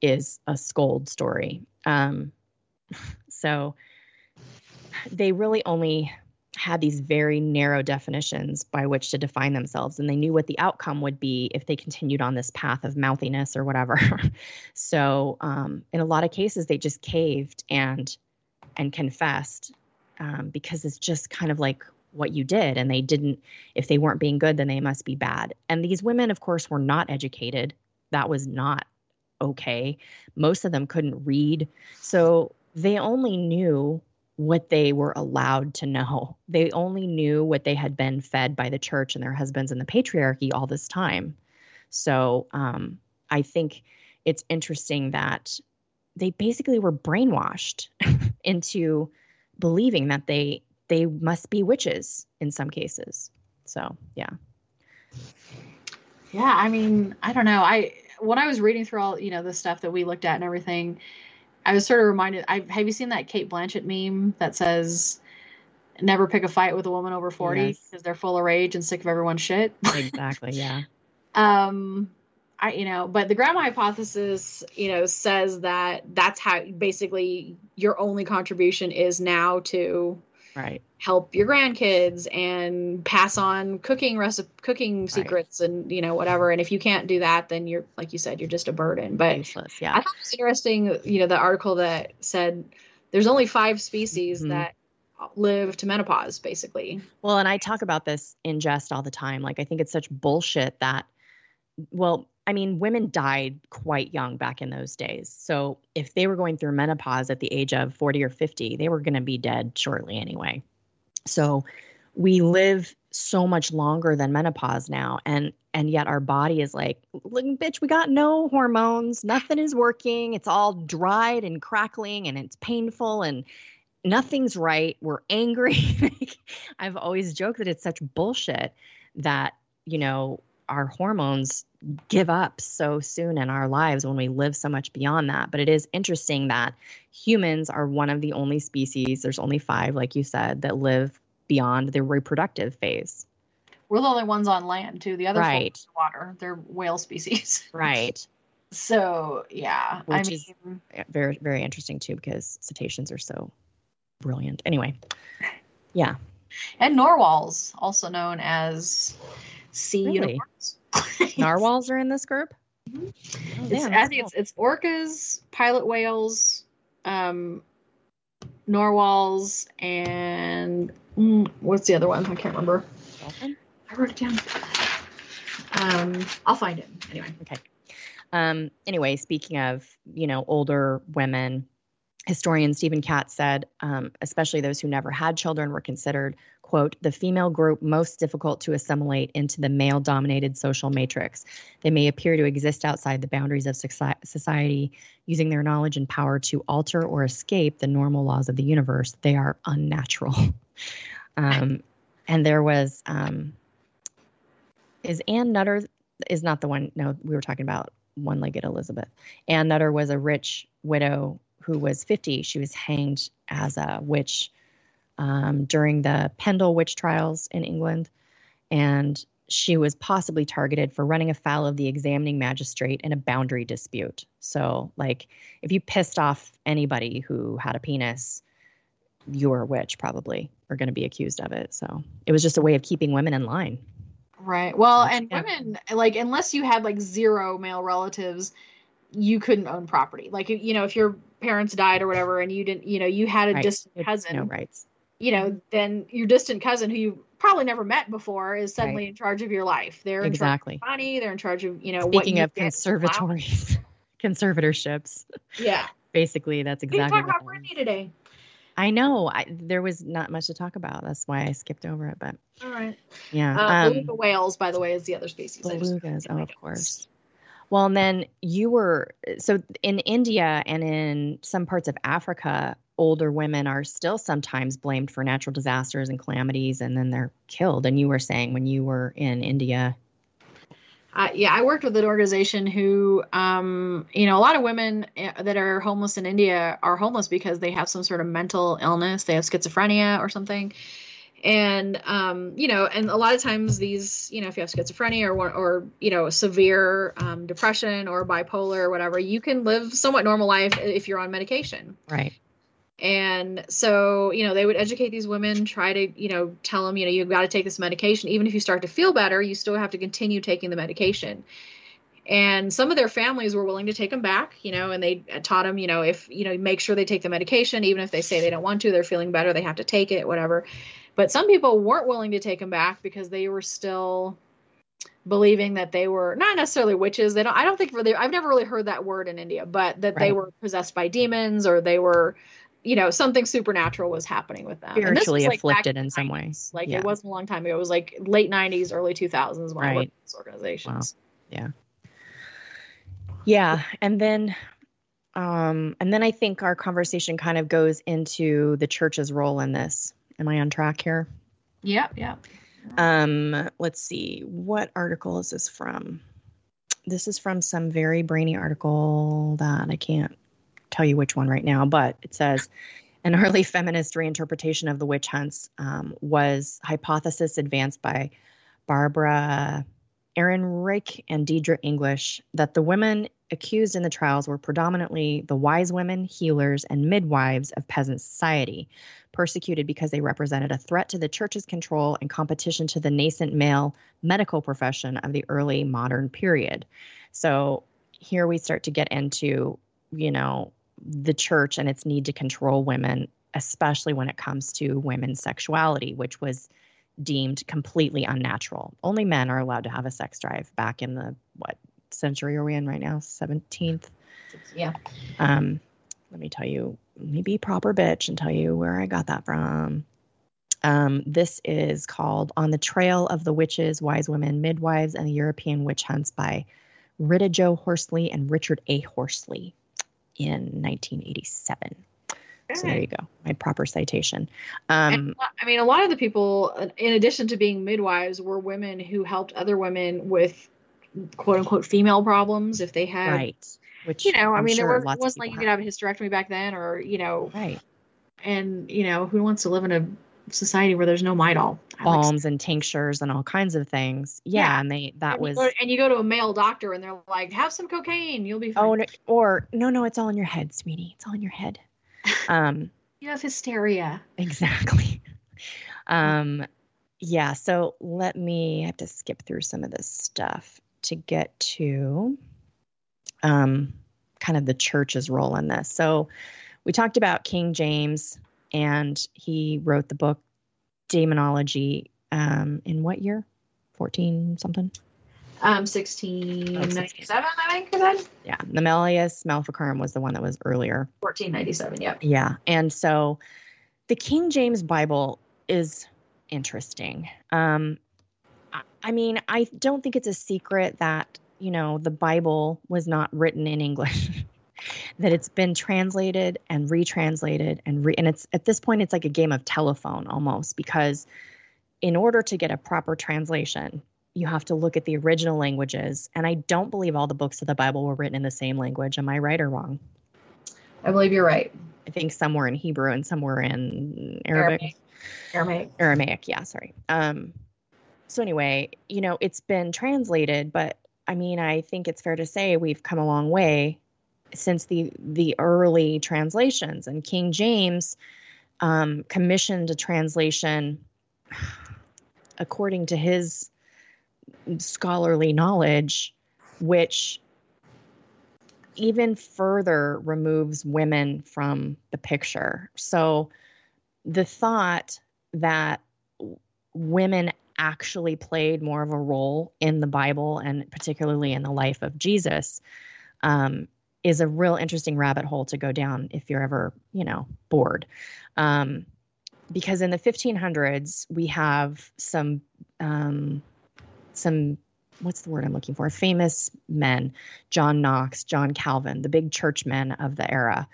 is a scold story. Um, (laughs) so they really only had these very narrow definitions by which to define themselves and they knew what the outcome would be if they continued on this path of mouthiness or whatever. (laughs) So um, in a lot of cases they just caved and and confessed um, because it's just kind of like what you did and they didn't if they weren't being good then they must be bad. And these women of course were not educated. That was not okay. Most of them couldn't read. So they only knew what they were allowed to know. They only knew what they had been fed by the church and their husbands and the patriarchy all this time. So um, I think it's interesting that they basically were brainwashed (laughs) into believing that they they must be witches in some cases. So yeah. Yeah, I mean, I don't know. I when I was reading through all you know the stuff that we looked at and everything, I was sort of reminded. I have you seen that Cate Blanchett meme that says, never pick a fight with a woman over 40 Yes. because they're full of rage and sick of everyone's shit. (laughs) Exactly. Yeah. um i you know but the grandma hypothesis you know says that that's how basically your only contribution is now to Right. help your grandkids and pass on cooking recipe cooking secrets and you know whatever and if you can't do that then you're like you said you're just a burden but Useless. i Yeah. thought it was interesting you know the article that said there's only five species Mhm. that live to menopause basically Well, and I talk about this in jest all the time. Like, I think it's such bullshit that, well, I mean, women died quite young back in those days. So if they were going through menopause at the age of 40 or 50, they were going to be dead shortly anyway. So we live so much longer than menopause now. And and yet our body is like, bitch, we got no hormones. Nothing is working. It's all dried and crackling and it's painful and nothing's right. We're angry. (laughs) I've always joked that it's such bullshit that, you know, our hormones give up so soon in our lives when we live so much beyond that. But it is interesting that humans are one of the only species, there's only five, like you said, that live beyond the reproductive phase. we're the only ones on land too the other Right. water they're whale species (laughs) Right. So yeah, I Which mean, is- Very, very interesting too, because cetaceans are so brilliant. Anyway, yeah. and narwhals, also known as sea Really? unicorns. (laughs) Narwhals are in this group? Mhm. Oh, It's, damn, I think cool. it's it's orcas, pilot whales, um, narwhals, and mm, what's the other one? I can't remember. Dolphin? I wrote it down. Um, I'll find it anyway. Okay. Um, anyway, speaking of, you know, older women, historian Steven Katz said, um, especially those who never had children were considered, quote, the female group most difficult to assimilate into the male dominated social matrix. They may appear to exist outside the boundaries of society, using their knowledge and power to alter or escape the normal laws of the universe. They are unnatural. (laughs) um, and there was, um, is Anne Nutter is not the one, no, we were talking about one legged Elizabeth. Anne Nutter was a rich widow who was 50. She was hanged as a witch um, during the Pendle witch trials in England. And she was possibly targeted for running afoul of the examining magistrate in a boundary dispute. So, like, if you pissed off anybody who had a penis, you're a witch, probably, or going to be accused of it. So, it was just a way of keeping women in line. Right. Well, and yeah. women like unless you had like zero male relatives, you couldn't own property. Like you know, if your parents died or whatever, and you didn't, you know, you had a Right. distant With cousin, No rights. you know, then your distant cousin who you probably never met before is suddenly in charge of your life. They're in Exactly. charge of money. They're in charge of you know. Speaking you of conservatories, (laughs) conservatorships, Yeah. basically, that's We exactly talk what about Britney today. I know. I, there was not much to talk about. That's why I skipped over it. But All right. yeah, Uh, um, beluga whales, by the way, is the other species. Belugas. Oh, of course. Well, and then you were so in India and in some parts of Africa, older women are still sometimes blamed for natural disasters and calamities, and then they're killed. And you were saying when you were in India, Uh, yeah, I worked with an organization who, um, you know, a lot of women uh, that are homeless in India are homeless because they have some sort of mental illness. They have schizophrenia or something. And, um, you know, and a lot of times these, you know, if you have schizophrenia or, one- or you know, severe um, depression or bipolar or whatever, you can live somewhat normal life if you're on medication. right? And so, you know, they would educate these women, try to, you know, tell them, you know, you've got to take this medication. Even if you start to feel better, you still have to continue taking the medication. And some of their families were willing to take them back, you know, and they taught them, you know, if, you know, make sure they take the medication, even if they say they don't want to, they're feeling better, they have to take it, whatever. But some people weren't willing to take them back because they were still believing that they were not necessarily witches. They don't, I don't think really, I've never really heard that word in India, but that they were possessed by demons or they were, you know, something supernatural was happening with them. Spiritually like, afflicted in some way. 90s. Like Yeah. it wasn't a long time ago. It was like late '90s, early 2000s when I worked Right. with these organizations. Yeah, Yeah, and then um and then I think our conversation kind of goes into the church's role in this. Am I on track here? Yeah, yeah. Um let's see. What article is this from? This is from some very brainy article that I can't tell you which one right now, but it says An early feminist reinterpretation of the witch hunts um, was hypothesis advanced by Barbara Ehrenreich and Deirdre English that the women accused in the trials were predominantly the wise women, healers, and midwives of peasant society, persecuted because they represented a threat to the church's control and competition to the nascent male medical profession of the early modern period. So here we start to get into, you know, the church and its need to control women, especially when it comes to women's sexuality, which was deemed completely unnatural. Only men are allowed to have a sex drive back in the what century are we in right now? 17th. Yeah. Um, let me tell you, maybe proper bitch and tell you where I got that from. Um, this is called On the Trail of the Witches, Wise Women, Midwives, and the European Witch Hunts by Rita Jo Horsley and Richard A. Horsley in 1987. So there you go, my proper citation. Um, And, I mean, a lot of the people, in addition to being midwives, were women who helped other women with quote unquote female problems if they had, right. Which you know, I I'm mean, sure were, wasn't like you could have a hysterectomy back then, or you know, Right. and you know, who wants to live in a society where there's no? I like- Balms and tinctures and all kinds of things. Yeah, Yeah. and they that and was and you go to a male doctor and they're like, have some cocaine, you'll be fine. oh no, or no no it's all in your head, sweetie. It's all in your head. Um you have hysteria. exactly. (laughs) Um yeah, so let me I have to skip through some of this stuff to get to um kind of the church's role in this. So we talked about King James and he wrote the book Daemonologie um in what year? 14 something? Um, 1697, I think, is that? Yeah, Malleus Maleficarum was the one that was earlier. 1497, yep. Yeah. And so the King James Bible is interesting. Um, I- I mean, I don't think it's a secret that, you know, the Bible was not written in English. (laughs) that it's been translated and retranslated and re- and it's at this point it's like a game of telephone almost because in order to get a proper translation you have to look at the original languages and i don't believe all the books of the bible were written in the same language am i right or wrong I believe you're right. I think some were in Hebrew and some were in Arabic. Aramaic. Aramaic, yeah, sorry. Um, so anyway, you know, it's been translated, but I mean, I think it's fair to say we've come a long way since the the early translations. And King James um, commissioned a translation (sighs) according to his scholarly knowledge, which even further removes women from the picture. So the thought that women actually played more of a role in the Bible and particularly in the life of Jesus um, is a real interesting rabbit hole to go down if you're ever, you know, bored. Um, because in the 1500s, we have some um, some what's the word I'm looking for? Famous men, John Knox, John Calvin, the big churchmen of the era.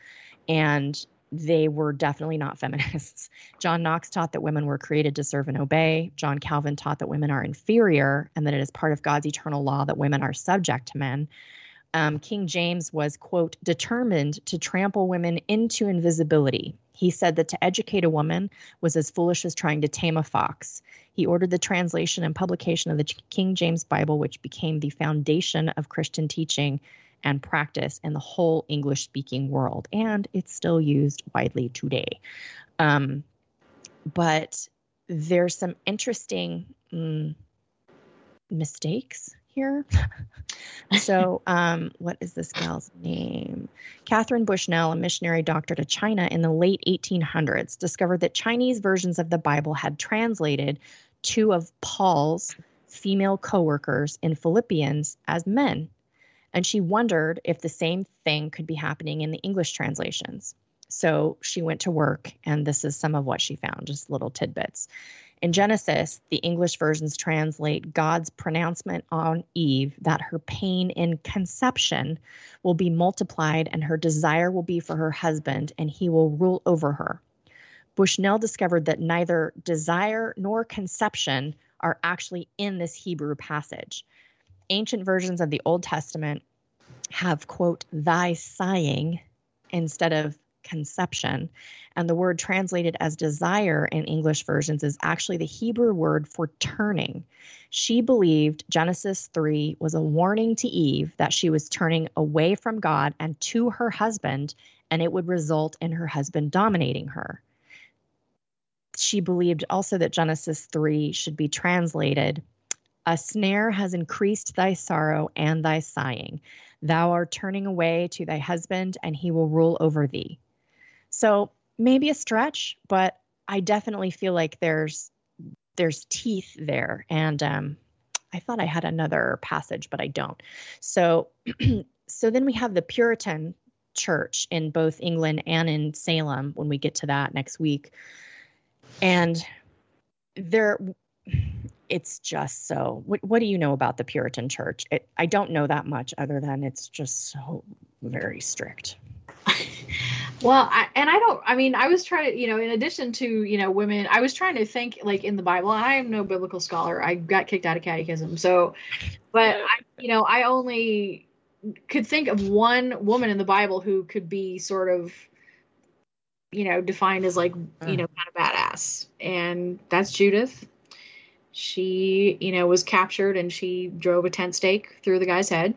And they were definitely not (laughs) feminists. John Knox taught that women were created to serve and obey. John Calvin taught that women are inferior and that it is part of God's eternal law that women are subject to men. Um, King James was, quote, determined to trample women into invisibility. He said that to educate a woman was as foolish as trying to tame a fox. He ordered the translation and publication of the King James Bible, which became the foundation of Christian teaching and practice in the whole English speaking world. And it's still used widely today. Um, but there's some interesting mm, mistakes here. (laughs) so, um, what is this gal's name? Katharine Bushnell, a missionary doctor to China in the late 1800s, discovered that Chinese versions of the Bible had translated two of Paul's female coworkers in Philippians as men. And she wondered if the same thing could be happening in the English translations. So she went to work, and this is some of what she found, just little tidbits. In Genesis, the English versions translate God's pronouncement on Eve that her pain in conception will be multiplied and her desire will be for her husband and he will rule over her. Bushnell discovered that neither desire nor conception are actually in this Hebrew passage. Ancient versions of the Old Testament have, quote, thy sighing instead of conception. And the word translated as desire in English versions is actually the Hebrew word for turning. She believed Genesis 3 was a warning to Eve that she was turning away from God and to her husband, and it would result in her husband dominating her. She believed also that Genesis 3 should be translated A snare has increased thy sorrow and thy sighing. Thou art turning away to thy husband, and he will rule over thee. So maybe a stretch, but I definitely feel like there's there's teeth there. And um, I thought I had another passage, but I don't. So (clears throat) so then we have the Puritan church in both England and in Salem when we get to that next week. And there it's just so what, what do you know about the Puritan church? It, I don't know that much other than it's just so very strict. (laughs) well I, and i don't i mean i was trying to you know in addition to you know women i was trying to think like in the bible i am no biblical scholar. I got kicked out of catechism. So but i you know i only could think of one woman in the bible who could be sort of you know defined as like you know kind of badass. And that's judith. She you know was captured and she drove a tent stake through the guy's head.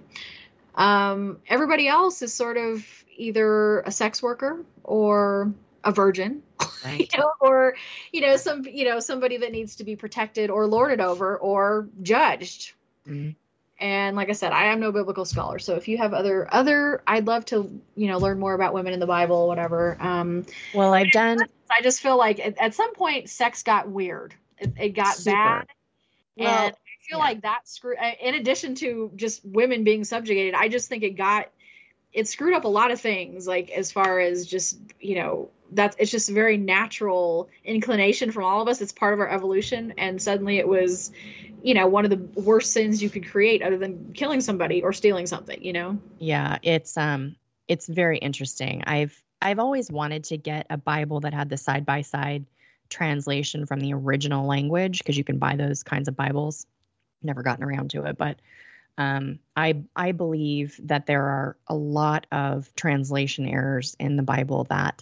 Um everybody else is sort of either a sex worker or a virgin (laughs) Right. you know, or you know some you know somebody that needs to be protected or lorded over or judged Mhm. and like i said i am no biblical scholar so if you have other other i'd love to you know learn more about women in the bible whatever um Well, I've done i just feel like at, at some point sex got weird it, it got Super. bad Well, and i feel yeah. like that screw in addition to just women being subjugated i just think it got it screwed up a lot of things like as far as just you know that's it's just a very natural inclination from all of us. It's part of our evolution. And suddenly it was you know one of the worst sins you could create other than killing somebody or stealing something you know? Yeah it's um it's very interesting. I've i've always wanted to get a bible that had the side by side translation from the original language because you can buy those kinds of bibles. Never gotten around to it but um, I I believe that there are a lot of translation errors in the Bible that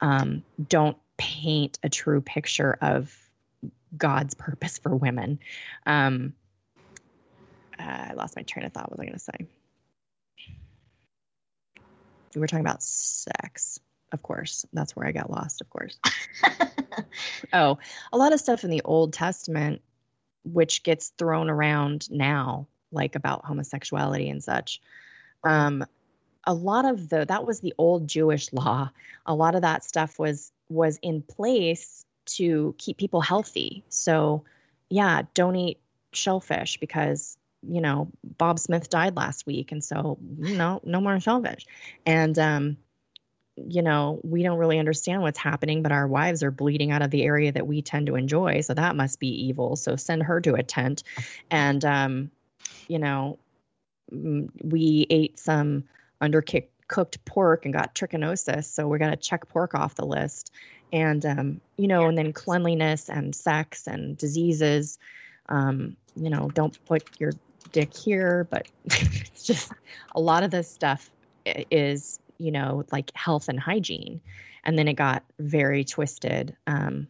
um, don't paint a true picture of God's purpose for women. Um, uh, I lost my train of thought. What was I going to say? We were talking about sex, of course. That's where I got lost, of course. (laughs) oh, a lot of stuff in the Old Testament, which gets thrown around now, like about homosexuality and such. Um, a lot of the that was the old Jewish law. A lot of that stuff was was in place to keep people healthy. So, yeah, don't eat shellfish because you know Bob Smith died last week, and so no, no more shellfish. And um, you know, we don't really understand what's happening, but our wives are bleeding out of the area that we tend to enjoy. So that must be evil. So send her to a tent. And, um, you know, mm, we ate some undercooked pork and got trichinosis. So we're going to check pork off the list. And, um, you know, and then cleanliness and sex and diseases. Um, you know, don't put your dick here, but (laughs) it's just a lot of this stuff is you know, like health and hygiene. And then it got very twisted um,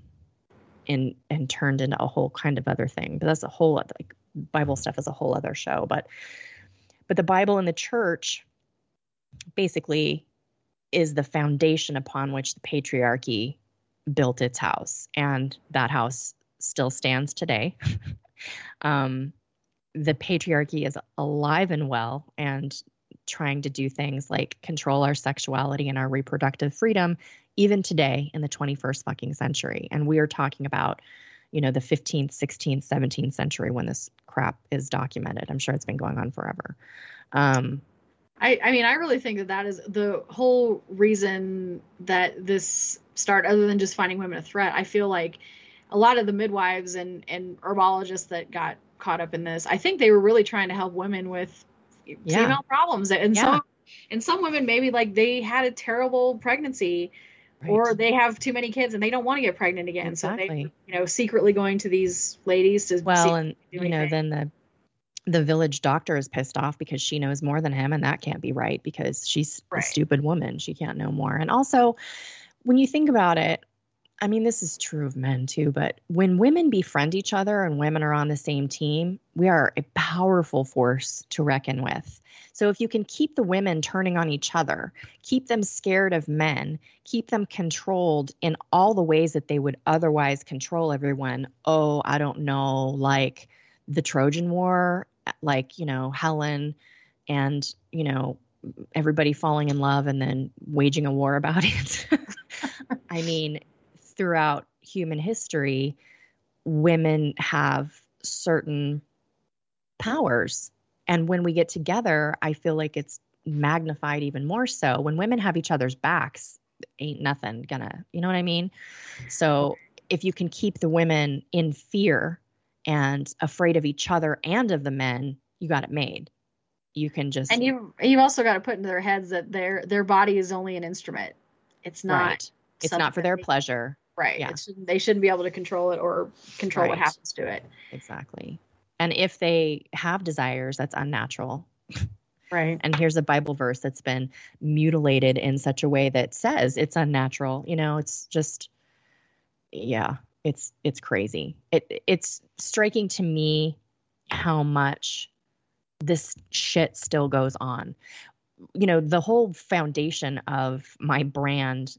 and and turned into a whole kind of other thing. But that's a whole other, like Bible stuff is a whole other show. But but the Bible and the church basically is the foundation upon which the patriarchy built its house, and that house still stands today. (laughs) um, the patriarchy is alive and well, and trying to do things like control our sexuality and our reproductive freedom even today in the 21st fucking century and we are talking about you know the 15th 16th 17th century when this crap is documented i'm sure it's been going on forever um I, I mean, I really think that that is the whole reason that this start, other than just finding women a threat. I feel like a lot of the midwives and, and herbologists that got caught up in this, I think they were really trying to help women with Yeah. female problems. And Yeah. some and some women maybe like they had a terrible pregnancy or they have too many kids and they don't want to get pregnant again. So they you know secretly going to these ladies to well and you know then the the village doctor is pissed off because she knows more than him and that can't be right because she's Right. a stupid woman. She can't know more. And also when you think about it i mean this is true of men too but when women befriend each other and women are on the same team we are a powerful force to reckon with so if you can keep the women turning on each other keep them scared of men keep them controlled in all the ways that they would otherwise control everyone oh i don't know like the Trojan War, like, you know, Helen and, you know, everybody falling in love and then waging a war about (laughs) it. I mean, throughout human history, women have certain powers. And when we get together, I feel like it's magnified even more so. When women have each other's backs, ain't nothing gonna, you know what I mean? So if you can keep the women in fear and afraid of each other and of the men, you got it made. You can just And you you've also got to put into their heads that their their body is only an instrument. It's not. right. It's not for their pleasure. Right. yeah. It shouldn't, they shouldn't be able to control it or control what happens to it. Exactly. And if they have desires, that's unnatural. Right. And here's a Bible verse that's been mutilated in such a way that says it's unnatural. You know, it's just yeah, it's it's crazy. It it's striking to me how much this shit still goes on. You know, the whole foundation of my brand,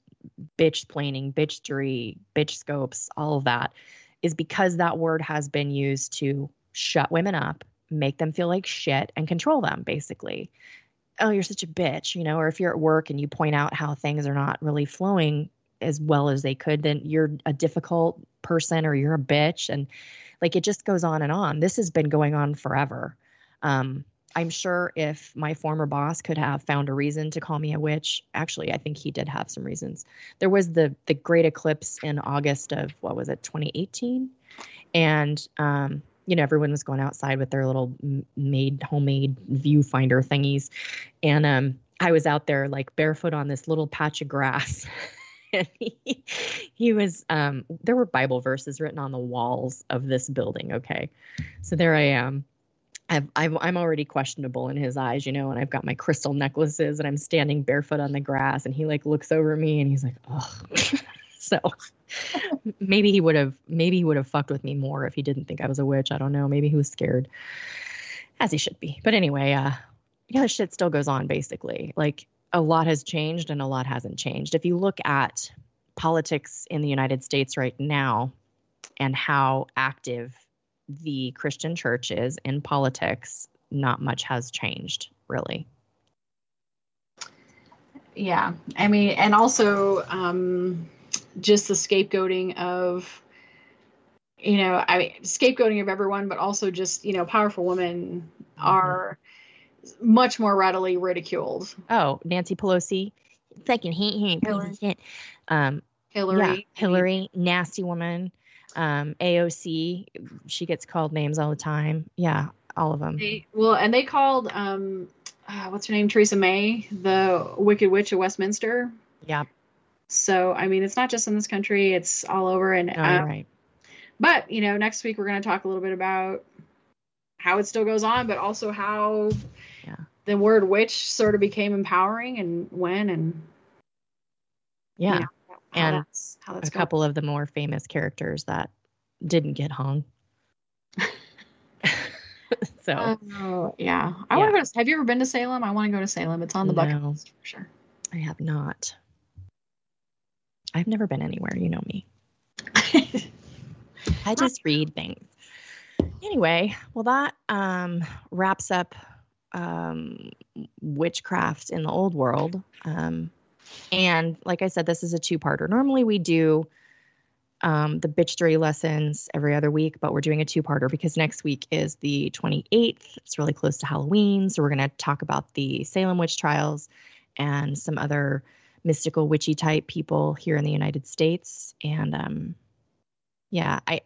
bitch planing, bitchery, bitch scopes, all of that is because that word has been used to shut women up, make them feel like shit, and control them, basically. Oh, you're such a bitch, you know, or if you're at work and you point out how things are not really flowing as well as they could, then you're a difficult person or you're a bitch. And like it just goes on and on. This has been going on forever. Um, I'm sure if my former boss could have found a reason to call me a witch, actually, I think he did have some reasons. There was the the great eclipse in August of what was it, 2018, and um, you know everyone was going outside with their little made homemade viewfinder thingies, and um, I was out there like barefoot on this little patch of grass. (laughs) and he, he was um, there were bible verses written on the walls of this building okay so there i am I've, I've, I'm already questionable in his eyes, you know, and I've got my crystal necklaces and I'm standing barefoot on the grass and he like looks over me and he's like, oh, (laughs) so maybe he would have, maybe he would have fucked with me more if he didn't think I was a witch. I don't know. Maybe he was scared as he should be. But anyway, uh, yeah, shit still goes on basically. Like a lot has changed and a lot hasn't changed. If you look at politics in the United States right now and how active the Christian church is in politics, not much has changed, really. Yeah. I mean, and also um, just the scapegoating of, you know, I mean, scapegoating of everyone, but also just, you know, powerful women are much more readily ridiculed. Oh, Nancy Pelosi, fucking hate hate Hillary. piece of shit. Um, Hillary. yeah, Hillary, nasty woman. Um, AOC, she gets called names all the time. Yeah, all of them. They, well, and they called, um, uh, what's her name? Theresa May, the Wicked Witch of Westminster. Yeah, So, I mean, it's not just in this country, it's all over. And, you're um, right. but, you know, next week we're going to talk a little bit about how it still goes on, but also how Yeah. the word witch sort of became empowering and when and Yeah, know, how And that's, how that's a going. couple of the more famous characters that didn't get hung. (laughs) so Oh, yeah. I Yeah. want to go. To, have you ever been to Salem? I want to go to Salem. It's on the bucket No. list for sure. I have not. I've never been anywhere. You know me. (laughs) I just read things. Anyway, well, that um, wraps up um, witchcraft in the old world. Um, and like I said, this is a two parter. Normally we do um, the bitchery lessons every other week, but we're doing a two parter because next week is the 28th. It's really close to Halloween. So we're going to talk about the Salem witch trials and some other mystical witchy type people here in the United States. And um, yeah, I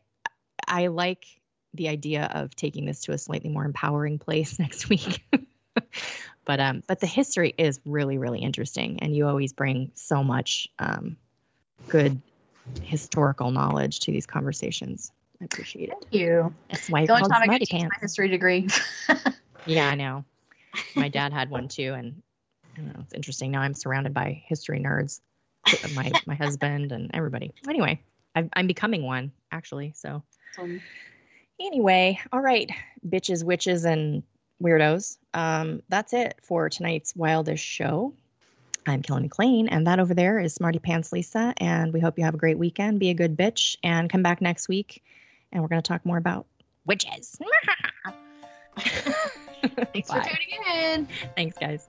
I like the idea of taking this to a slightly more empowering place (laughs) next week. (laughs) but um, but the history is really really interesting, and you always bring so much um, good historical knowledge to these conversations. I appreciate it. Thank you. That's why The it's only time I Smarty get to use my history degree. (laughs) Yeah, I know. My dad had one too, and I don't know, it's interesting. Now I'm surrounded by history nerds. My my husband and everybody. Anyway, I've, I'm becoming one actually. So Um, anyway, all right, bitches, witches, and weirdos. Um, that's it for tonight's wildest show. I'm Kelly McLean, and that over there is Smarty Pants Lisa. And we hope you have a great weekend. Be a good bitch, and come back next week, and we're going to talk more about witches. (laughs) Thanks for tuning in. Thanks, guys.